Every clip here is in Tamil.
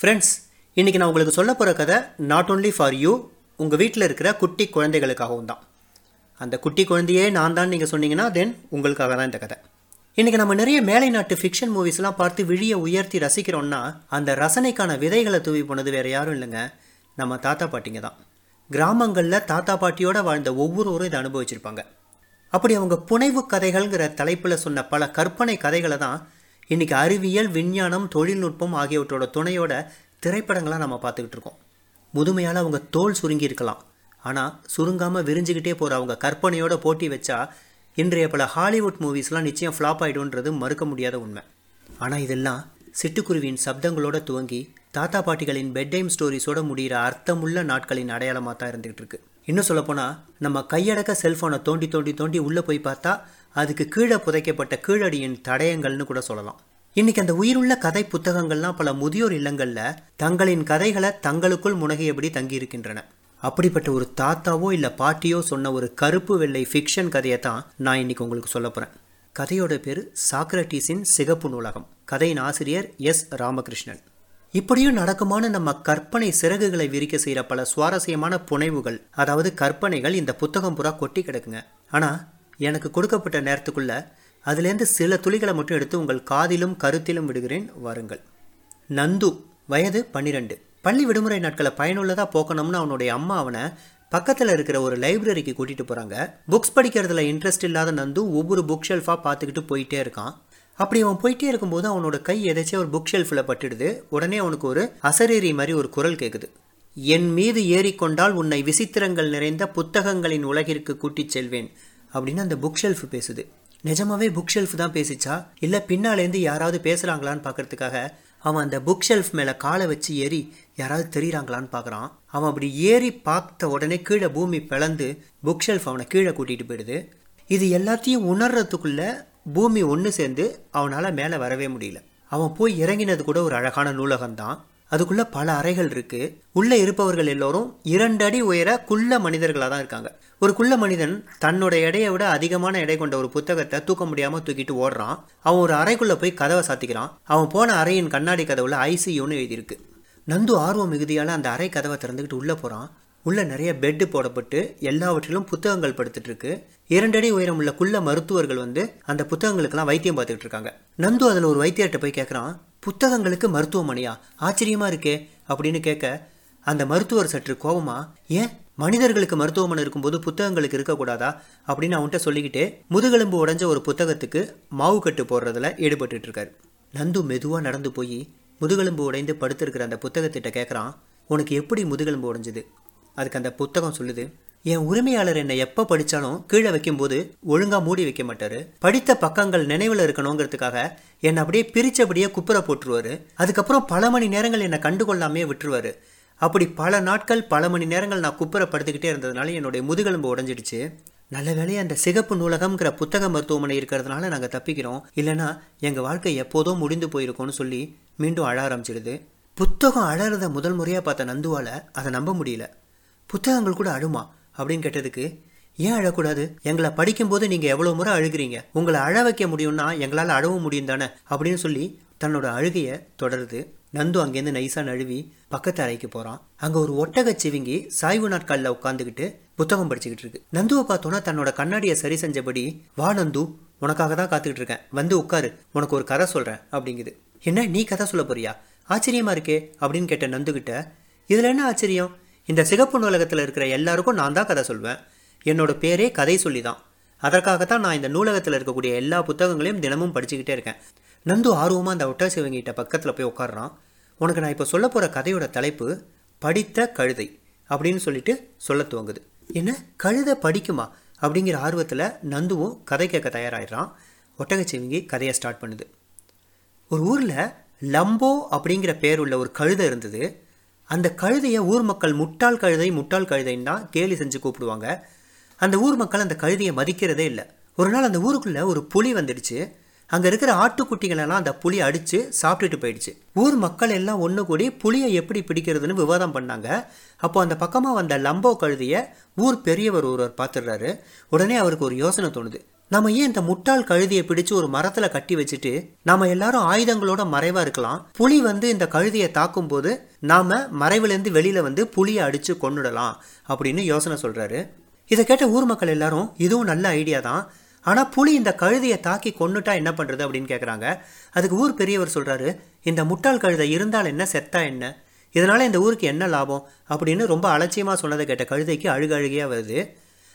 ஃப்ரெண்ட்ஸ் இன்றைக்கி நான் உங்களுக்கு சொல்ல போகிற கதை நாட் ஓன்லி ஃபார் யூ உங்கள் வீட்டில் இருக்கிற குட்டி குழந்தைகளுக்காகவும் தான். அந்த குட்டி குழந்தையே நான் தான் நீங்கள் சொன்னீங்கன்னா தென் உங்களுக்காக தான் இந்த கதை. இன்றைக்கி நம்ம நிறைய மேலை நாட்டு ஃபிக்ஷன் மூவிஸ்லாம் பார்த்து விழியை உயர்த்தி ரசிக்கிறோம்னா அந்த ரசனைக்கான விதைகளை தூவி போனது வேறு யாரும் இல்லைங்க. நம்ம தாத்தா பாட்டிங்க தான். கிராமங்களில் தாத்தா பாட்டியோடு வாழ்ந்த ஒவ்வொருவரும் இதை அனுபவிச்சிருப்பாங்க. அப்படி அவங்க புனைவு கதைகள்ங்கிற தலைப்பில் சொன்ன பல கற்பனை கதைகளை தான் இன்றைக்கி அறிவியல் விஞ்ஞானம் தொழில்நுட்பம் ஆகியவற்றோட துணையோட திரைப்படங்களாக நம்ம பார்த்துக்கிட்டு இருக்கோம். முதுமையால் அவங்க தோல் சுருங்கி இருக்கலாம். ஆனால் சுருங்காமல் விரிஞ்சுக்கிட்டே போகிற அவங்க கற்பனையோட போட்டி வச்சா இன்றைய பல ஹாலிவுட் மூவிஸ்லாம் நிச்சயம் ஃப்ளாப் ஆகிடும்ன்றது மறுக்க முடியாத உண்மை. ஆனால் இதெல்லாம் சிட்டுக்குருவியின் சப்தங்களோட துவங்கி தாத்தா பாட்டிகளின் பெட் டைம் ஸ்டோரிஸோட முடிகிற அர்த்தமுள்ள நாட்களின் அடையாளமாக தான் இருந்துகிட்டு இருக்கு. இன்னும் சொல்லப்போனால் நம்ம கையடக்க செல்ஃபோனை தோண்டி தோண்டி தோண்டி உள்ளே போய் பார்த்தா அதுக்கு கீழே புதைக்கப்பட்ட கீழடியின் தடயங்கள்னு கூட சொல்லலாம். இன்னைக்கு அந்த உயிருள்ள கதை புத்தகங்கள்லாம் பல முதியோர் இல்லங்களில் தங்களின் கதைகளை தங்களுக்குள் முனகியபடி தங்கியிருக்கின்றன. அப்படிப்பட்ட ஒரு தாத்தாவோ இல்லை பாட்டியோ சொன்ன ஒரு கருப்பு வெள்ளை ஃபிக்ஷன் கதையை தான் நான் இன்னைக்கு உங்களுக்கு சொல்ல போகிறேன் கதையோட பேர் சாக்ரட்டீஸின் சிகப்பு நூலகம். கதையின் ஆசிரியர் எஸ் ராமகிருஷ்ணன். இப்படியும் நடக்குமான்னு நம்ம கற்பனை சிறகுகளை விரிக்க செய்கிற பல சுவாரஸ்யமான புனைவுகள் அதாவது கற்பனைகள் இந்த புத்தகம் புறா கொட்டி கிடக்குங்க. ஆனால் எனக்கு கொடுக்கப்பட்ட நேரத்துக்குள்ள அதுலேருந்து சில துளிகளை மட்டும் எடுத்து உங்கள் காதிலும் கருத்திலும் விடுகிறேன் வாருங்கள். நந்து வயது பன்னிரெண்டு. பள்ளி விடுமுறை நாட்களை பயனுள்ளதாக போக்கணும்னு அவனுடைய அம்மா அவனை பக்கத்தில் இருக்கிற ஒரு லைப்ரரிக்கு கூட்டிகிட்டு போகிறாங்க புக்ஸ் படிக்கிறதுல இன்ட்ரெஸ்ட் இல்லாத நந்து ஒவ்வொரு புக் ஷெல்ஃபாக பார்த்துக்கிட்டு போயிட்டே இருக்கான். அப்படி அவன் போயிட்டே இருக்கும்போது அவனோட கை எதாச்சும் ஒரு புக் ஷெல்ஃபில் பட்டுடுது. உடனே அவனுக்கு ஒரு அசரீரி மாதிரி ஒரு குரல் கேட்குது என் மீது ஏறிக்கொண்டால் உன்னை விசித்திரங்கள் நிறைந்த புத்தகங்களின் உலகிற்கு கூட்டிச் செல்வேன் அப்படின்னு அந்த புக் ஷெல்ஃப் பேசுது. நிஜமாவே புக் ஷெல்ஃப் தான் பேசிச்சா? இல்லை பின்னாலேருந்து யாராவது பேசுகிறாங்களான்னு பார்க்கறதுக்காக அவன் அந்த புக் ஷெல்ஃப் மேலே காலை வச்சு ஏறி யாராவது தெரியுறாங்களான்னு பார்க்குறான் அவன் அப்படி ஏறி பார்த்த உடனே கீழே பூமி பிளந்து புக் ஷெல்ஃப் அவனை கீழே கூட்டிகிட்டு போயிடுது. இது எல்லாத்தையும் உணர்றதுக்குள்ளே பூமி ஒன்று சேர்ந்து அவனால் மேலே வரவே முடியல. அவன் போய் இறங்கினது கூட ஒரு அழகான நூலகம் தான் அதுக்குள்ளே பல அறைகள் இருக்குது உள்ளே இருப்பவர்கள் எல்லோரும் இரண்டு அடி உயர குள்ள மனிதர்களாக தான் இருக்காங்க. ஒரு குள்ள மனிதன் தன்னோட எடையை விட அதிகமான எடை கொண்ட ஒரு புத்தகத்தை தூக்க முடியாமல் தூக்கிட்டு ஓடுறான். அவன் ஒரு அறைக்குள்ளே போய் கதவை சாத்திக்கிறான். அவன் போன அறையின் கண்ணாடி கதவுல ஐசியூன்னு எழுதியிருக்கு. நந்து ஆர்வம் மிகுதியால் அந்த அறை கதவை திறந்துக்கிட்டு உள்ளே போகிறான் உள்ள நிறைய பெட்டு போடப்பட்டு எல்லாவற்றிலும் புத்தகங்கள் படுத்துட்டு இருக்கு இரண்டடி உயரம் உள்ள குள்ள மருத்துவர்கள் வந்து அந்த புத்தகங்களுக்கெல்லாம் வைத்தியம் பார்த்துக்கிட்டு இருக்காங்க. நந்து அதில் ஒரு வைத்தியர்கிட்ட போய் கேட்குறான் புத்தகங்களுக்கு மருத்துவமனையா? ஆச்சரியமா இருக்கே அப்படின்னு கேட்க அந்த மருத்துவர் சற்று கோபமா ஏன்? மனிதர்களுக்கு மருத்துவமனை இருக்கும்போது புத்தகங்களுக்கு இருக்கக்கூடாதா? அப்படின்னு அவன்கிட்ட சொல்லிக்கிட்டே முதுகெலும்பு உடைஞ்ச ஒரு புத்தகத்துக்கு மாவு கட்டு போடுறதுல ஈடுபட்டு இருக்காரு. நந்து மெதுவாக நடந்து போய் முதுகெலும்பு உடைந்து படுத்திருக்கிற அந்த புத்தகத்திட்ட கேட்குறான் உனக்கு எப்படி முதுகெலும்பு உடைஞ்சது? அதுக்கு அந்த புத்தகம் சொல்லுது என் உரிமையாளர் என்னை எப்போ படித்தாலும் கீழே வைக்கும்போது ஒழுங்காக மூடி வைக்க மாட்டார். படித்த பக்கங்கள் நினைவில் இருக்கணுங்கிறதுக்காக என்னை அப்படியே பிரித்தபடியே குப்புற போட்டுருவார். அதுக்கப்புறம் பல மணி நேரங்கள் என்னை கண்டுகொள்ளாமே விட்டுருவார். அப்படி பல நாட்கள் பல மணி நேரங்கள் நான் குப்புற படுத்துக்கிட்டே இருந்ததுனால என்னுடைய முதுகெலும்பு உடஞ்சிடுச்சு. நல்ல வேலையை அந்த சிகப்பு நூலகம்ங்கிற புத்தக மருத்துவமனை இருக்கிறதுனால நாங்கள் தப்பிக்கிறோம். இல்லைன்னா எங்கள் வாழ்க்கை எப்போதோ முடிந்து போயிருக்கோம்னு சொல்லி மீண்டும் அழ ஆரம்பிச்சிடுது. புத்தகம் அழறத முதல் முறையாக பார்த்த நந்துவால் அதை நம்ப முடியல. புத்தகங்கள் கூட அழுமா? அப்படின்னு கேட்டதுக்கு ஏன் அழக்கூடாது? எங்களை படிக்கும்போது நீங்கள் எவ்வளோ முறை அழுகிறீங்க? உங்களை அழ வைக்க முடியும்னா எங்களால் அழவும் முடியும் தானே? அப்படின்னு சொல்லி தன்னோட அழுகையை தொடருது. நந்து அங்கேருந்து நைஸாக நழுவி பக்கத்து அறைக்கு போகிறான் அங்கே ஒரு ஒட்டகச் சிவிங்கி சாய்வு நாட்களில் உட்காந்துக்கிட்டு புத்தகம் படிச்சுக்கிட்டு இருக்கு. நந்துவை பார்த்தோன்னா தன்னோட கண்ணாடியை சரி செஞ்சபடி வா நந்து உனக்காக தான் காத்துக்கிட்டு இருக்கேன். வந்து உட்காரு. உனக்கு ஒரு கதை சொல்கிறேன் அப்படிங்குது. என்ன? நீ கதை சொல்ல போறியா? ஆச்சரியமா இருக்கே. அப்படின்னு கேட்ட நந்துக்கிட்ட இதில் என்ன ஆச்சரியம்? இந்த சிகப்பு நூலகத்தில் இருக்கிற எல்லாருக்கும் நான் தான் கதை சொல்வேன். என்னோட பேரே கதை சொல்லி தான் அதற்காகத்தான் நான் இந்த நூலகத்தில் இருக்கக்கூடிய எல்லா புத்தகங்களையும் தினமும் படிச்சுக்கிட்டே இருக்கேன். நந்து ஆர்வமாக அந்த ஒட்ட சிவங்கிட்ட பக்கத்தில் போய் உட்காடுறான் உனக்கு நான் இப்போ சொல்ல போகிற கதையோட தலைப்பு படித்த கழுதை அப்படின்னு சொல்லிட்டு சொல்ல துவங்குது. என்ன? கழுதை படிக்குமா? அப்படிங்கிற ஆர்வத்தில் நந்துவும் கதை கேட்க தயாராகிடுறான் ஒட்டகச்சிவங்கி கதையை ஸ்டார்ட் பண்ணுது. ஒரு ஊரில் லம்போ அப்படிங்கிற பேர் உள்ள ஒரு கழுதை இருந்தது. அந்த கழுதையை ஊர் மக்கள் முட்டாள் கழுதை முட்டாள் கழுதைன்னு தான் கேலி செஞ்சு கூப்பிடுவாங்க. அந்த ஊர் மக்கள் அந்த கழுதையை மதிக்கிறதே இல்லை. ஒரு நாள் அந்த ஊருக்குள்ளே ஒரு புலி வந்துடுச்சு. அங்கே இருக்கிற ஆட்டுக்குட்டிகளெல்லாம் அந்த புலி அடித்து சாப்பிட்டுட்டு போயிடுச்சு. ஊர் மக்கள் எல்லாம் ஒன்று கூடி புளியை எப்படி பிடிக்கிறதுன்னு விவாதம் பண்ணாங்க. அப்போ அந்த பக்கமாக வந்த லம்போ கழுதியை ஊர் பெரியவர் ஒருவர் பார்த்துடுறாரு உடனே அவருக்கு ஒரு யோசனை தோணுது. நம்ம ஏன் இந்த முட்டாள் கழுதியை பிடிச்சு ஒரு மரத்துல கட்டி வச்சுட்டு நாம எல்லாரும் ஆயுதங்களோட மறைவா இருக்கலாம். புலி வந்து இந்த கழுதியை தாக்கும் போது நாம மறைவுலேருந்து வெளியில வந்து புலியை அடிச்சு கொண்டுடலாம் அப்படின்னு யோசனை சொல்றாரு. இதை கேட்ட ஊர் மக்கள் எல்லாரும் இதுவும் நல்ல ஐடியா தான். ஆனால் புலி இந்த கழுதையை தாக்கி கொன்னுட்டா என்ன பண்ணுறது அப்படின்னு கேட்குறாங்க அதுக்கு ஊர் பெரியவர் சொல்கிறாரு இந்த முட்டாள் கழுதை இருந்தால் என்ன? செத்தா என்ன? இதனால் இந்த ஊருக்கு என்ன லாபம்? அப்படின்னு ரொம்ப அலட்சியமாக சொன்னதை கேட்ட கழுதைக்கு அழுகழுகையாக வருது.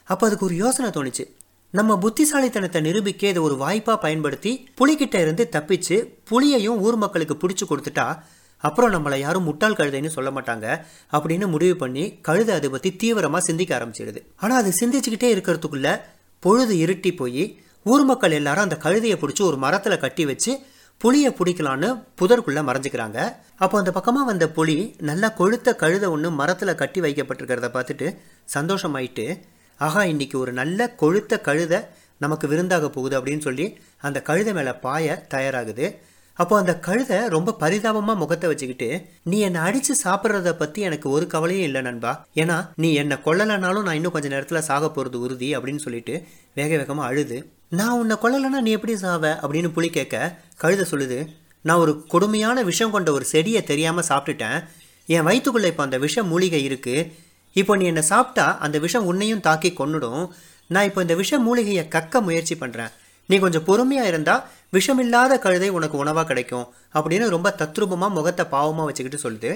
அப்போ அதுக்கு ஒரு யோசனை தோணுச்சு. நம்ம புத்திசாலித்தனத்தை நிரூபிக்க இதை ஒரு வாய்ப்பாக பயன்படுத்தி புலிகிட்ட இருந்து தப்பிச்சு புலியையும் ஊர் மக்களுக்கு பிடிச்சி கொடுத்துட்டா அப்புறம் நம்மளை யாரும் முட்டாள் கழுதைன்னு சொல்ல மாட்டாங்க அப்படின்னு முடிவு பண்ணி கழுதை அதை பற்றி தீவிரமாக சிந்திக்க ஆரம்பிச்சிடுது. ஆனால் அது சிந்திச்சுக்கிட்டே இருக்கிறதுக்குள்ள பொழுது இருட்டி போய் ஊர் மக்கள் எல்லாரும் அந்த கழுதையை பிடிச்சி ஒரு மரத்தில் கட்டி வச்சு புளியை பிடிக்கலான்னு புதர்க்குள்ளே மறைஞ்சிக்கிறாங்க. அப்போ அந்த பக்கமாக வந்த புலி நல்லா கொழுத்த கழுதை ஒன்று மரத்தில் கட்டி வைக்கப்பட்டிருக்கிறத பார்த்துட்டு சந்தோஷமாயிட்டு ஆஹா இன்னைக்கு ஒரு நல்ல கொழுத்த கழுதை நமக்கு விருந்தாக போகுது அப்படின்னு சொல்லி அந்த கழுதை மேலே பாய தயாராகுது. அப்போ அந்த கழுதை ரொம்ப பரிதாபமாக முகத்தை வச்சுக்கிட்டு நீ என்னை அடித்து சாப்பிட்றத பற்றி எனக்கு ஒரு கவலையும் இல்லை நண்பா. ஏன்னா நீ என்னை கொல்லலைனாலும் நான் இன்னும் கொஞ்சம் நேரத்தில் சாக போகிறது உறுதி அப்படின்னு சொல்லிட்டு வேக வேகமாக அழுது. நான் உன்னை கொல்லலைன்னா நீ எப்படி சாவ? அப்படின்னு புலி கேட்க கழுதை சொல்லுது நான் ஒரு கொடுமையான விஷம் கொண்ட ஒரு செடியை தெரியாமல் சாப்பிட்டுட்டேன். என் வயிற்றுக்குள்ளே இப்போ அந்த விஷ மூலிகை இருக்குது இப்போ நீ என்னை சாப்பிட்டா அந்த விஷம் உன்னையும் தாக்கி கொன்னுடும். நான் இப்போ இந்த விஷ மூலிகையை கக்க முயற்சி பண்ணுறேன் நீ கொஞ்சம் பொறுமையாக இருந்தால் விஷமில்லாத கழுதை உனக்கு உணவாக கிடைக்கும் அப்படின்னு ரொம்ப தத்ரூபமாக முகத்தை பாவமாக வச்சுக்கிட்டு சொல்லுது.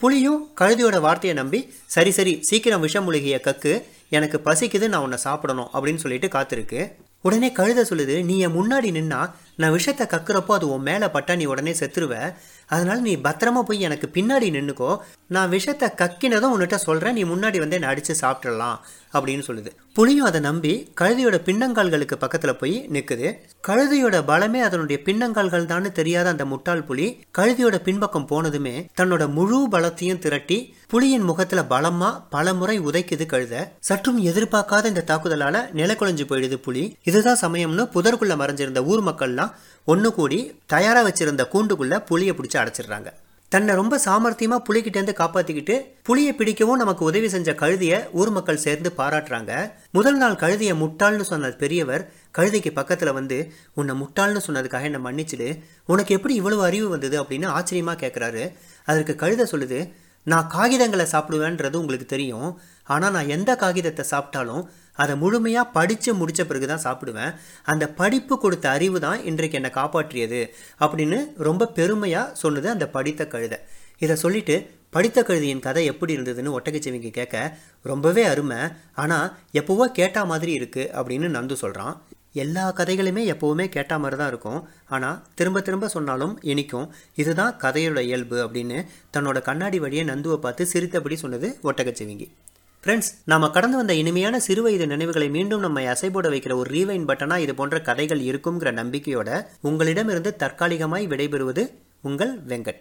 புலியும் கழுதையோட வார்த்தையை நம்பி சரி சரி சீக்கிரம் விஷம் மூலிகையை கக்கு எனக்கு பசிக்குது நான் உன்னை சாப்பிடணும் அப்படின்னு சொல்லிட்டு காத்திருக்கு. உடனே கழுத சொல்லுது நீ என் முன்னாடி நின்னா நான் விஷத்தை கக்குறப்போ அது உன் மேலே பட்டா நீ உடனே செத்துருவ. அதனால் நீ பத்திரமா போய் எனக்கு பின்னாடி நின்றுக்கோ நான் விஷத்தை கக்கினதும் உன்னிட்ட சொல்கிறேன் நீ முன்னாடி வந்து என்னை அடித்து சாப்பிட்றலாம் அப்படின்னு சொல்லுது. புலியும் அதை நம்பி கழுதியோட பின்னங்கால்களுக்கு பக்கத்தில் போய் நிற்குது கழுதியோட பலமே அதனுடைய பின்னங்கால்கள் தான் தெரியாத அந்த முட்டாள் புலி கழுதியோட பின்பக்கம் போனதுமே தன்னோட முழு பலத்தையும் திரட்டி புலியின் முகத்தில் பலமாக பல முறை உதைக்குது கழுத. சற்றும் எதிர்பார்க்காத இந்த தாக்குதலால் நிலக்குலைஞ்சு போயிடுது புலி. இதுதான் சமயம்னு புதர்குள்ள மறைஞ்சிருந்த ஊர் மக்கள்லாம் ஒன்று கூடி தயாராக வச்சிருந்த கூண்டுக்குள்ள புளியை பிடிச்சி அடைச்சிடுறாங்க. தன்னை ரொம்ப சாமர்த்தியமாக புலிகிட்டேருந்து காப்பாற்றிக்கிட்டு புளியை பிடிக்கவும் நமக்கு உதவி செஞ்ச கழுதியை ஊர் மக்கள் சேர்ந்து பாராட்டுறாங்க. முதல் நாள் கழுதியை முட்டாள்னு சொன்ன பெரியவர் கழுதைக்கு பக்கத்தில் வந்து உன்னை முட்டாள்னு சொன்னதுக்காக என்னை மன்னிச்சிடு. உனக்கு எப்படி இவ்வளவு அறிவு வந்தது? அப்படின்னு ஆச்சரியமா கேட்குறாரு அதற்கு கழுதை சொல்லுது நான் காகிதங்களை சாப்பிடுவேன்றது உங்களுக்கு தெரியும். ஆனால் நான் எந்த காகிதத்தை சாப்பிட்டாலும் அதை முழுமையாக படித்து முடித்த பிறகு தான் சாப்பிடுவேன். அந்த படிப்பு கொடுத்த அறிவு தான் இன்றைக்கு என்னை காப்பாற்றியது அப்படின்னு ரொம்ப பெருமையாக சொன்னது அந்த படித்த கழுதை. இதை சொல்லிட்டு படித்த கழுதியின் கதை எப்படி இருந்ததுன்னு ஒட்டகச்சிவிங்க கேட்க ரொம்பவே அருமை. ஆனால் எப்போவோ கேட்டா மாதிரி இருக்குது அப்படின்னு நந்து சொல்கிறான் எல்லா கதைகளுமே எப்போவுமே கேட்ட மாதிரி தான் இருக்கும். ஆனால் திரும்ப திரும்ப சொன்னாலும் இனிக்கும். இதுதான் கதையோட இயல்பு அப்படின்னு தன்னோட கண்ணாடி வழியை நந்துவை பார்த்து சிரித்தபடி சொன்னது ஒட்டகச்சிவிங்கி ஃப்ரெண்ட்ஸ் நாம கடந்து வந்த இனிமையான சிறுவயது நினைவுகளை மீண்டும் நம்மை அசைபோட வைக்கிற ஒரு ரீவைன் பட்டனா இது போன்ற கதைகள் இருக்குங்கிற நம்பிக்கையோட உங்களிடமிருந்து தற்காலிகமாய் விடைபெறுவது உங்கள் வெங்கட்.